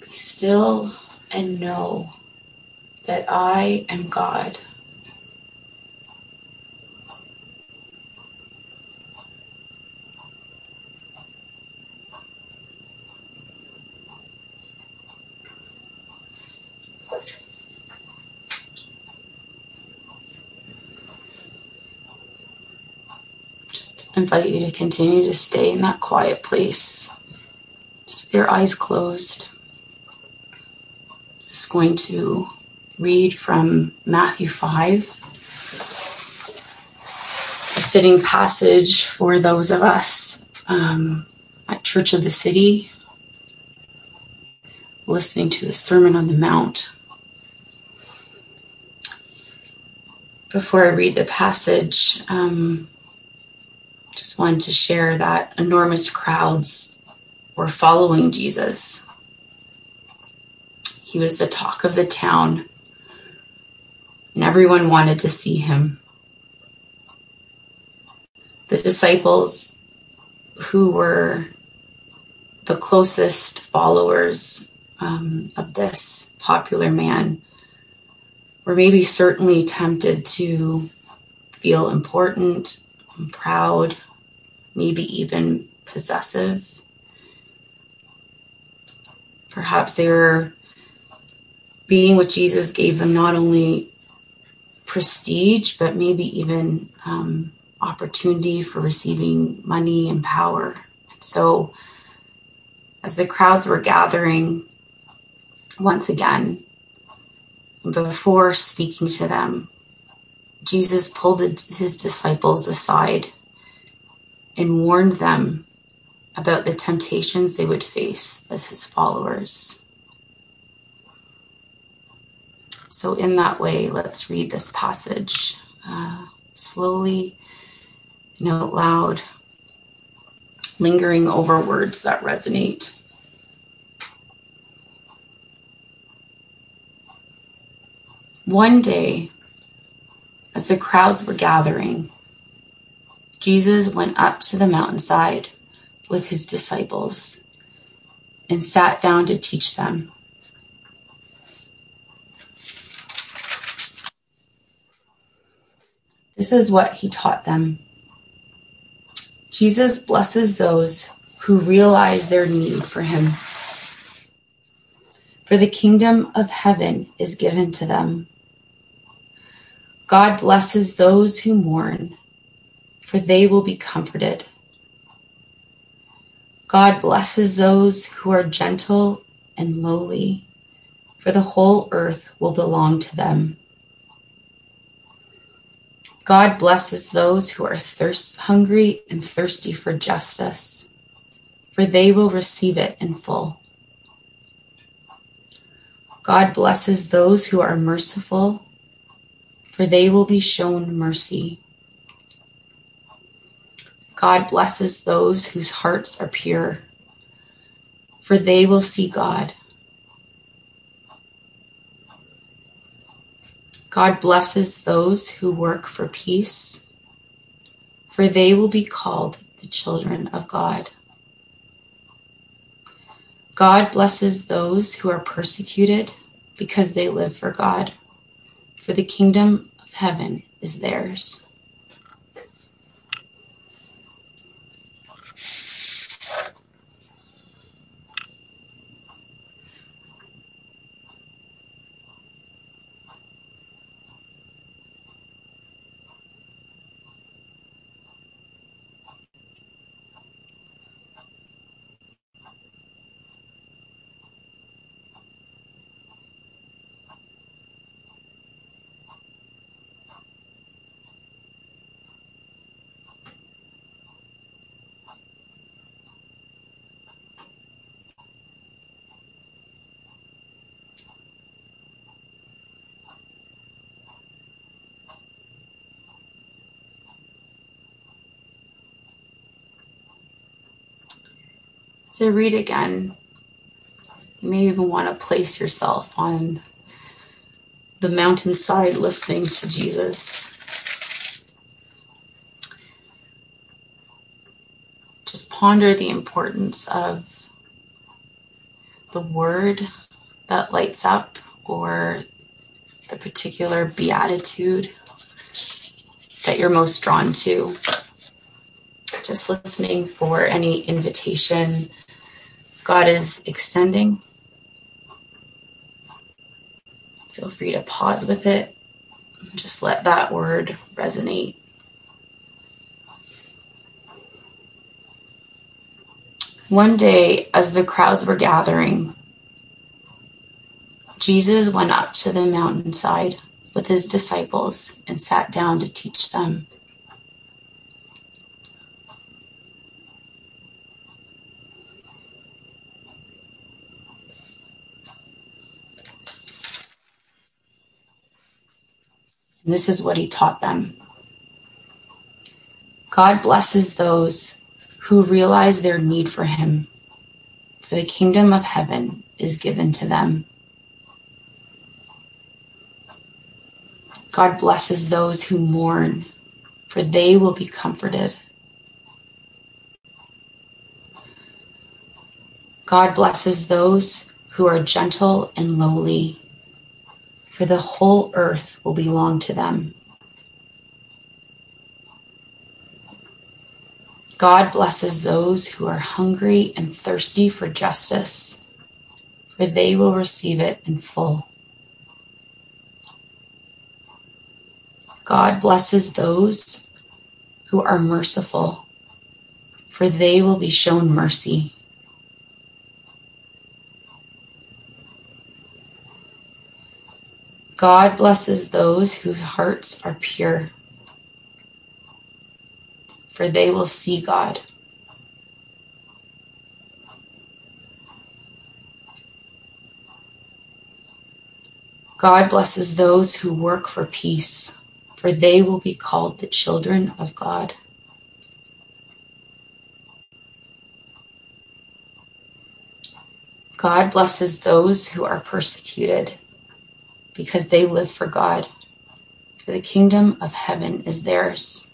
Be still and know that I am God. Just invite you to continue to stay in that quiet place, just with your eyes closed. Going to read from Matthew 5, a fitting passage for those of us um, at Church of the City, listening to the Sermon on the Mount. Before I read the passage, um, just wanted to share that enormous crowds were following Jesus. He was the talk of the town, and everyone wanted to see him. The disciples, who were the closest followers um, of this popular man, were maybe certainly tempted to feel important and proud, maybe even possessive. Perhaps they were being with Jesus gave them not only prestige, but maybe even um, opportunity for receiving money and power. So, as the crowds were gathering once again, before speaking to them, Jesus pulled his disciples aside and warned them about the temptations they would face as his followers. So, in that way, let's read this passage uh, slowly and out loud, lingering over words that resonate. One day, as the crowds were gathering, Jesus went up to the mountainside with his disciples and sat down to teach them. This is what he taught them. Jesus blesses those who realize their need for him. For the kingdom of heaven is given to them. God blesses those who mourn, for they will be comforted. God blesses those who are gentle and lowly, for the whole earth will belong to them. God blesses those who are thirst hungry and thirsty for justice, for they will receive it in full. God blesses those who are merciful, for they will be shown mercy. God blesses those whose hearts are pure, for they will see God. God blesses those who work for peace, for they will be called the children of God. God blesses those who are persecuted because they live for God, for the kingdom of heaven is theirs. So read again. You may even want to place yourself on the mountainside listening to Jesus. Just ponder the importance of the word that lights up or the particular beatitude that you're most drawn to. Just listening for any invitation God is extending. Feel free to pause with it. Just let that word resonate. One day, as the crowds were gathering, Jesus went up to the mountainside with his disciples and sat down to teach them. This is what he taught them God blesses those who realize their need for him, for the kingdom of heaven is given to them. God blesses those who mourn, for they will be comforted. God blesses those who are gentle and lowly, for the whole earth will belong to them. God blesses those who are hungry and thirsty for justice, for they will receive it in full. God blesses those who are merciful, for they will be shown mercy. God blesses those whose hearts are pure, for they will see God. God blesses those who work for peace, for they will be called the children of God. God blesses those who are persecuted because they live for God. For the kingdom of heaven is theirs.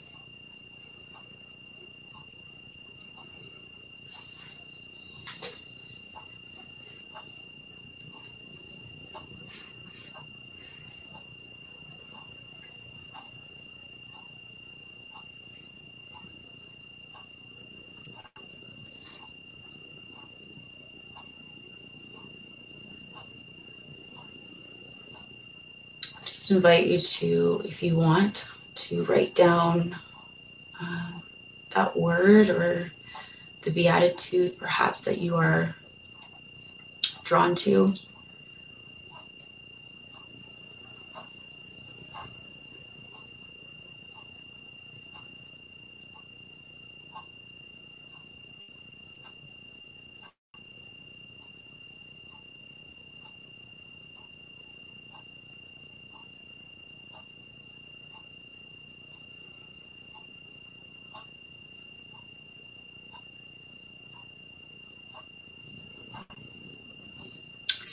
just invite you to, if you want, to write down uh, that word or the beatitude perhaps that you are drawn to.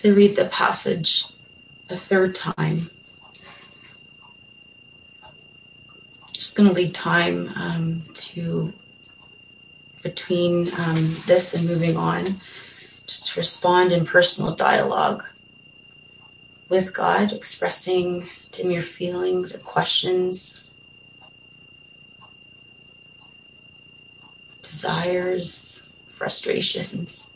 To read the passage a third time. Just going to leave time um, to between um, this and moving on, just to respond in personal dialogue with God, expressing to Him your feelings or questions, desires, frustrations.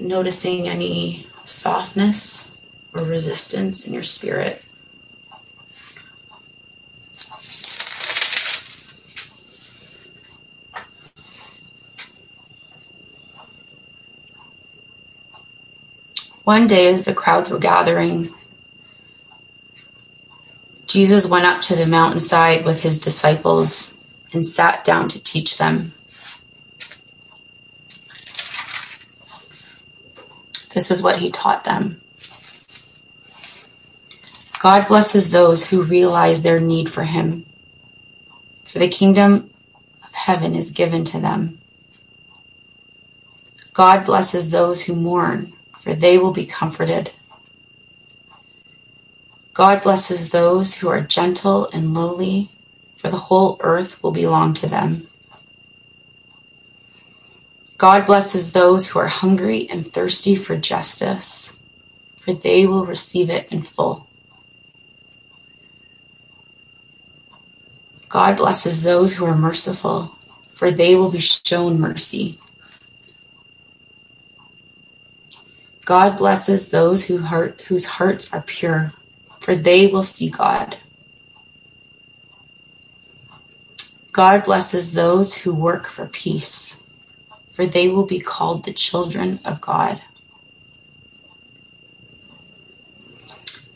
Noticing any softness or resistance in your spirit. One day, as the crowds were gathering, Jesus went up to the mountainside with his disciples and sat down to teach them. This is what he taught them. God blesses those who realize their need for him, for the kingdom of heaven is given to them. God blesses those who mourn for they will be comforted. God blesses those who are gentle and lowly, for the whole earth will belong to them. God blesses those who are hungry and thirsty for justice, for they will receive it in full. God blesses those who are merciful, for they will be shown mercy. God blesses those who heart, whose hearts are pure, for they will see God. God blesses those who work for peace, for they will be called the children of God.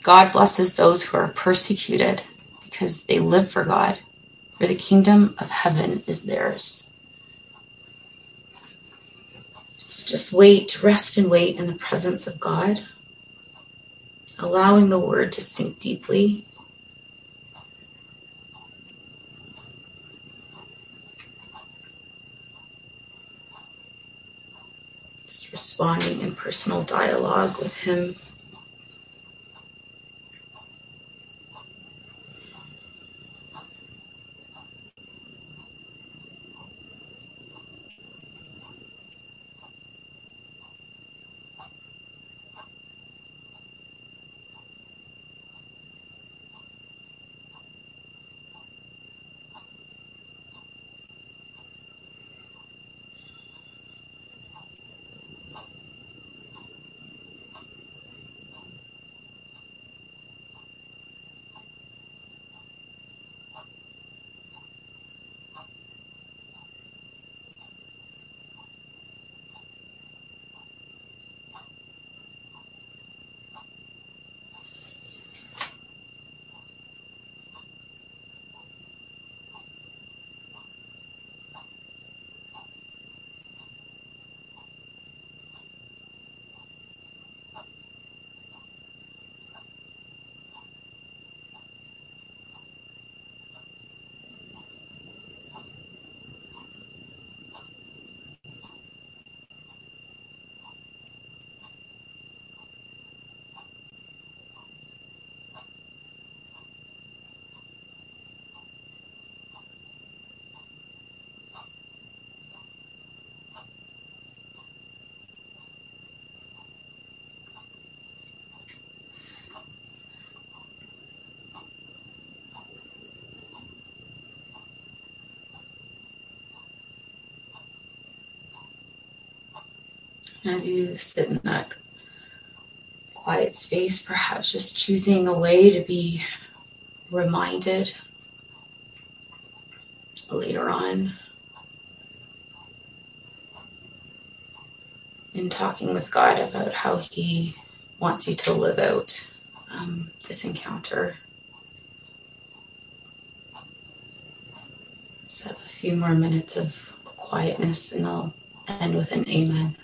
God blesses those who are persecuted because they live for God, for the kingdom of heaven is theirs. So just wait, rest and wait in the presence of God, allowing the word to sink deeply. Responding in personal dialogue with Him. As you sit in that quiet space, perhaps just choosing a way to be reminded later on in talking with God about how He wants you to live out um, this encounter. Just have a few more minutes of quietness and I'll end with an amen.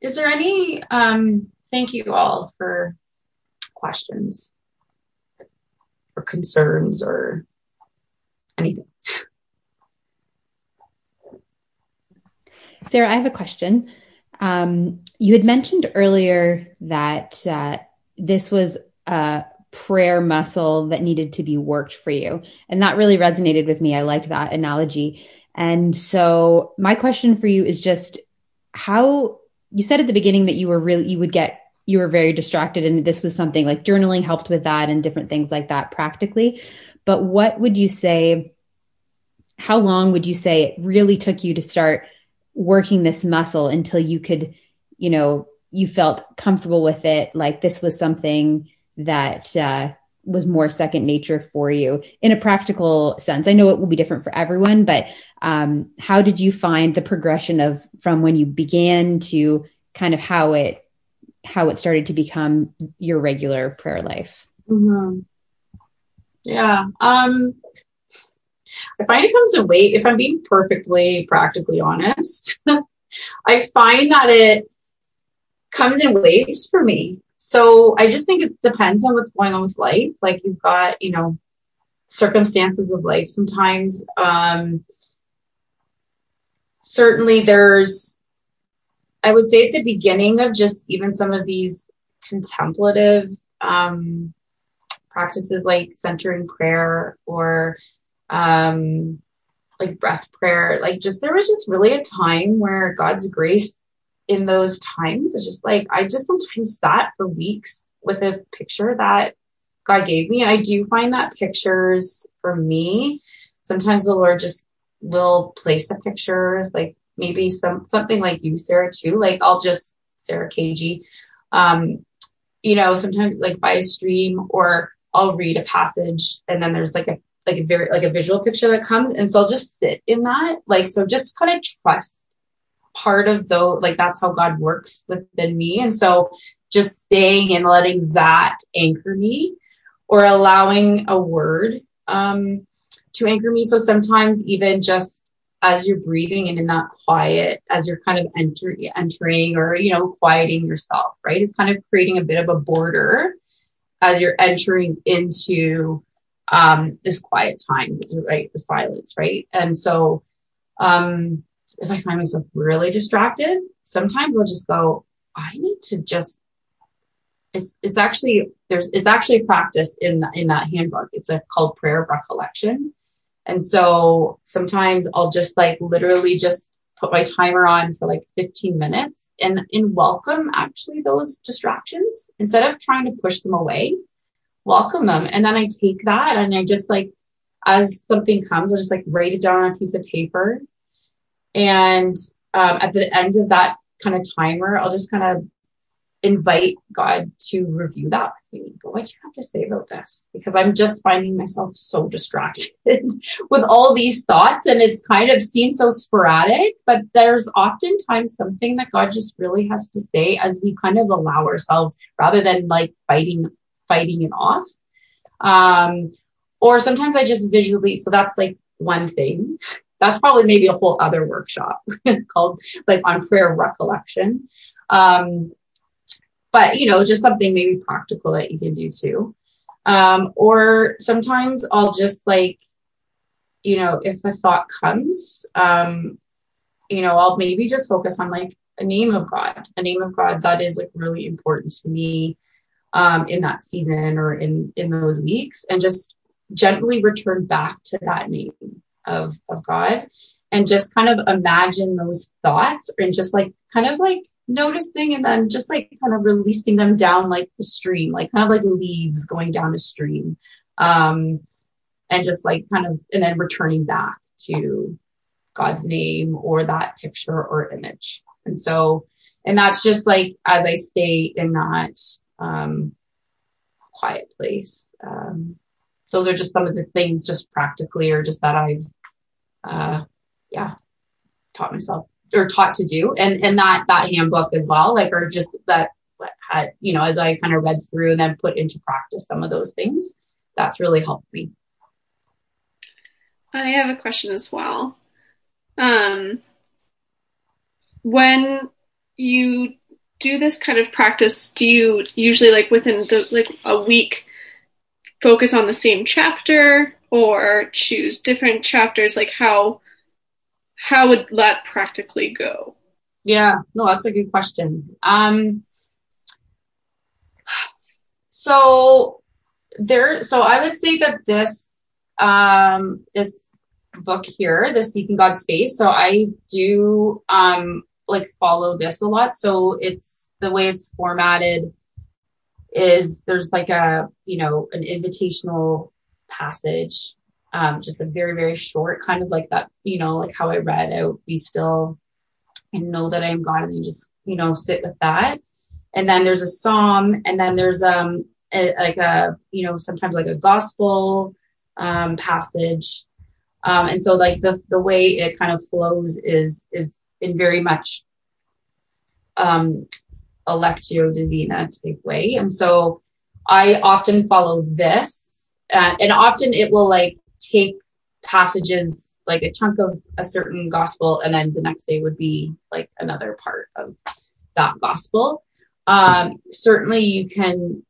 Is there any um thank you all for questions or concerns or anything sarah i have a question um, you had mentioned earlier that uh, this was a prayer muscle that needed to be worked for you. And that really resonated with me. I liked that analogy. And so, my question for you is just how you said at the beginning that you were really, you would get, you were very distracted. And this was something like journaling helped with that and different things like that practically. But what would you say? How long would you say it really took you to start working this muscle until you could, you know, you felt comfortable with it? Like this was something that uh, was more second nature for you in a practical sense. I know it will be different for everyone, but um, how did you find the progression of from when you began to kind of how it how it started to become your regular prayer life? Mm-hmm. Yeah. Um, I find it comes in weight. If I'm being perfectly practically honest, I find that it comes in waves for me. So I just think it depends on what's going on with life. Like you've got, you know, circumstances of life sometimes. Um, certainly there's, I would say at the beginning of just even some of these contemplative um, practices like centering prayer or um, like breath prayer, like just there was just really a time where God's grace in those times. It's just like I just sometimes sat for weeks with a picture that God gave me. And I do find that pictures for me, sometimes the Lord just will place a picture, like maybe some something like you, Sarah, too. Like I'll just Sarah KG. Um, you know, sometimes like by a stream or I'll read a passage and then there's like a like a very like a visual picture that comes and so I'll just sit in that like so just kind of trust part of though like that's how god works within me. And so just staying and letting that anchor me or allowing a word um, to anchor me. So sometimes even just as you're breathing and in that quiet as you're kind of enter, entering or you know quieting yourself right? It's kind of creating a bit of a border as you're entering into um, this quiet time right? The silence right? And so um, if I find myself really distracted, sometimes I'll just go, I need to just it's it's actually there's it's actually practice in in that handbook. It's a, called prayer of recollection. And so sometimes I'll just like literally just put my timer on for like 15 minutes and and welcome actually those distractions instead of trying to push them away. Welcome them. And then I take that and I just like as something comes, I just like write it down on a piece of paper and um, at the end of that kind of timer, I'll just kind of invite God to review that with me. What do you have to say about this? Because I'm just finding myself so distracted with all these thoughts and it's kind of seems so sporadic, but there's oftentimes something that God just really has to say as we kind of allow ourselves rather than like fighting, fighting it off. Um, or sometimes I just visually, so that's like one thing that's probably maybe a whole other workshop called like on prayer recollection. Um, but you know, just something maybe practical that you can do too. Um, or sometimes I'll just like, you know, if a thought comes, um, you know, I'll maybe just focus on like a name of God, a name of God that is like really important to me um, in that season or in in those weeks, and just gently return back to that name of, of God and just kind of imagine those thoughts and just like kind of like noticing and then just like kind of releasing them down like the stream, like kind of like leaves going down a stream. Um, and just like kind of, and then returning back to God's name or that picture or image. And so, and that's just like as I stay in that, um, quiet place. Um, those are just some of the things just practically or just that I've uh, yeah, taught myself or taught to do. And, and that, that handbook as well, like, or just that had, you know, as I kind of read through and then put into practice some of those things, that's really helped me. I have a question as well. Um, when you do this kind of practice, do you usually like within the like a week focus on the same chapter or choose different chapters? Like how how would that practically go? Yeah, no, that's a good question. Um, so there, so I would say that this, um, this book here, the Seeking God's Face. So I do, um, like follow this a lot. So it's the way it's formatted is there's like a, you know, an invitational passage, um, just a very, very short kind of like that, you know, like how I read out, be still and know that I am God and then just, you know, sit with that. And then there's a psalm and then there's, um, a, like a, you know, sometimes like a gospel, um, passage. Um, and so like the, the way it kind of flows is, is in very much, um, a lectio divina type way. And so I often follow this uh, and often it will like take passages like a chunk of a certain gospel and then the next day would be like another part of that gospel. Um, certainly you can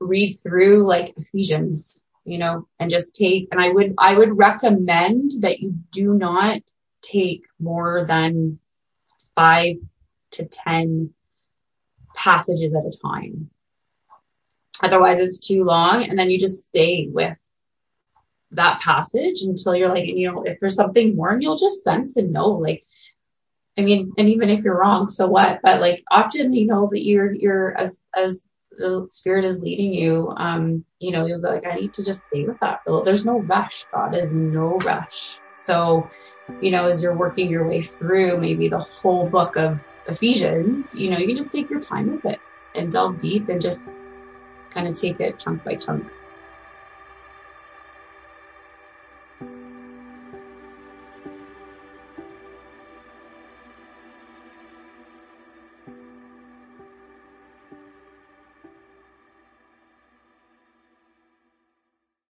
read through like Ephesians, you know, and just take, and I would, I would recommend that you do not take more than five to 10 passages at a time. Otherwise, it's too long. And then you just stay with that passage until you're like, you know, if there's something more and you'll just sense and know, like, I mean, and even if you're wrong, so what? But like often, you know, that you're, you're as, as the spirit is leading you, um, you know, you'll go like, I need to just stay with that. There's no rush. God is no rush. So, you know, as you're working your way through maybe the whole book of Ephesians, you know, you can just take your time with it and delve deep and just kind of take it chunk by chunk.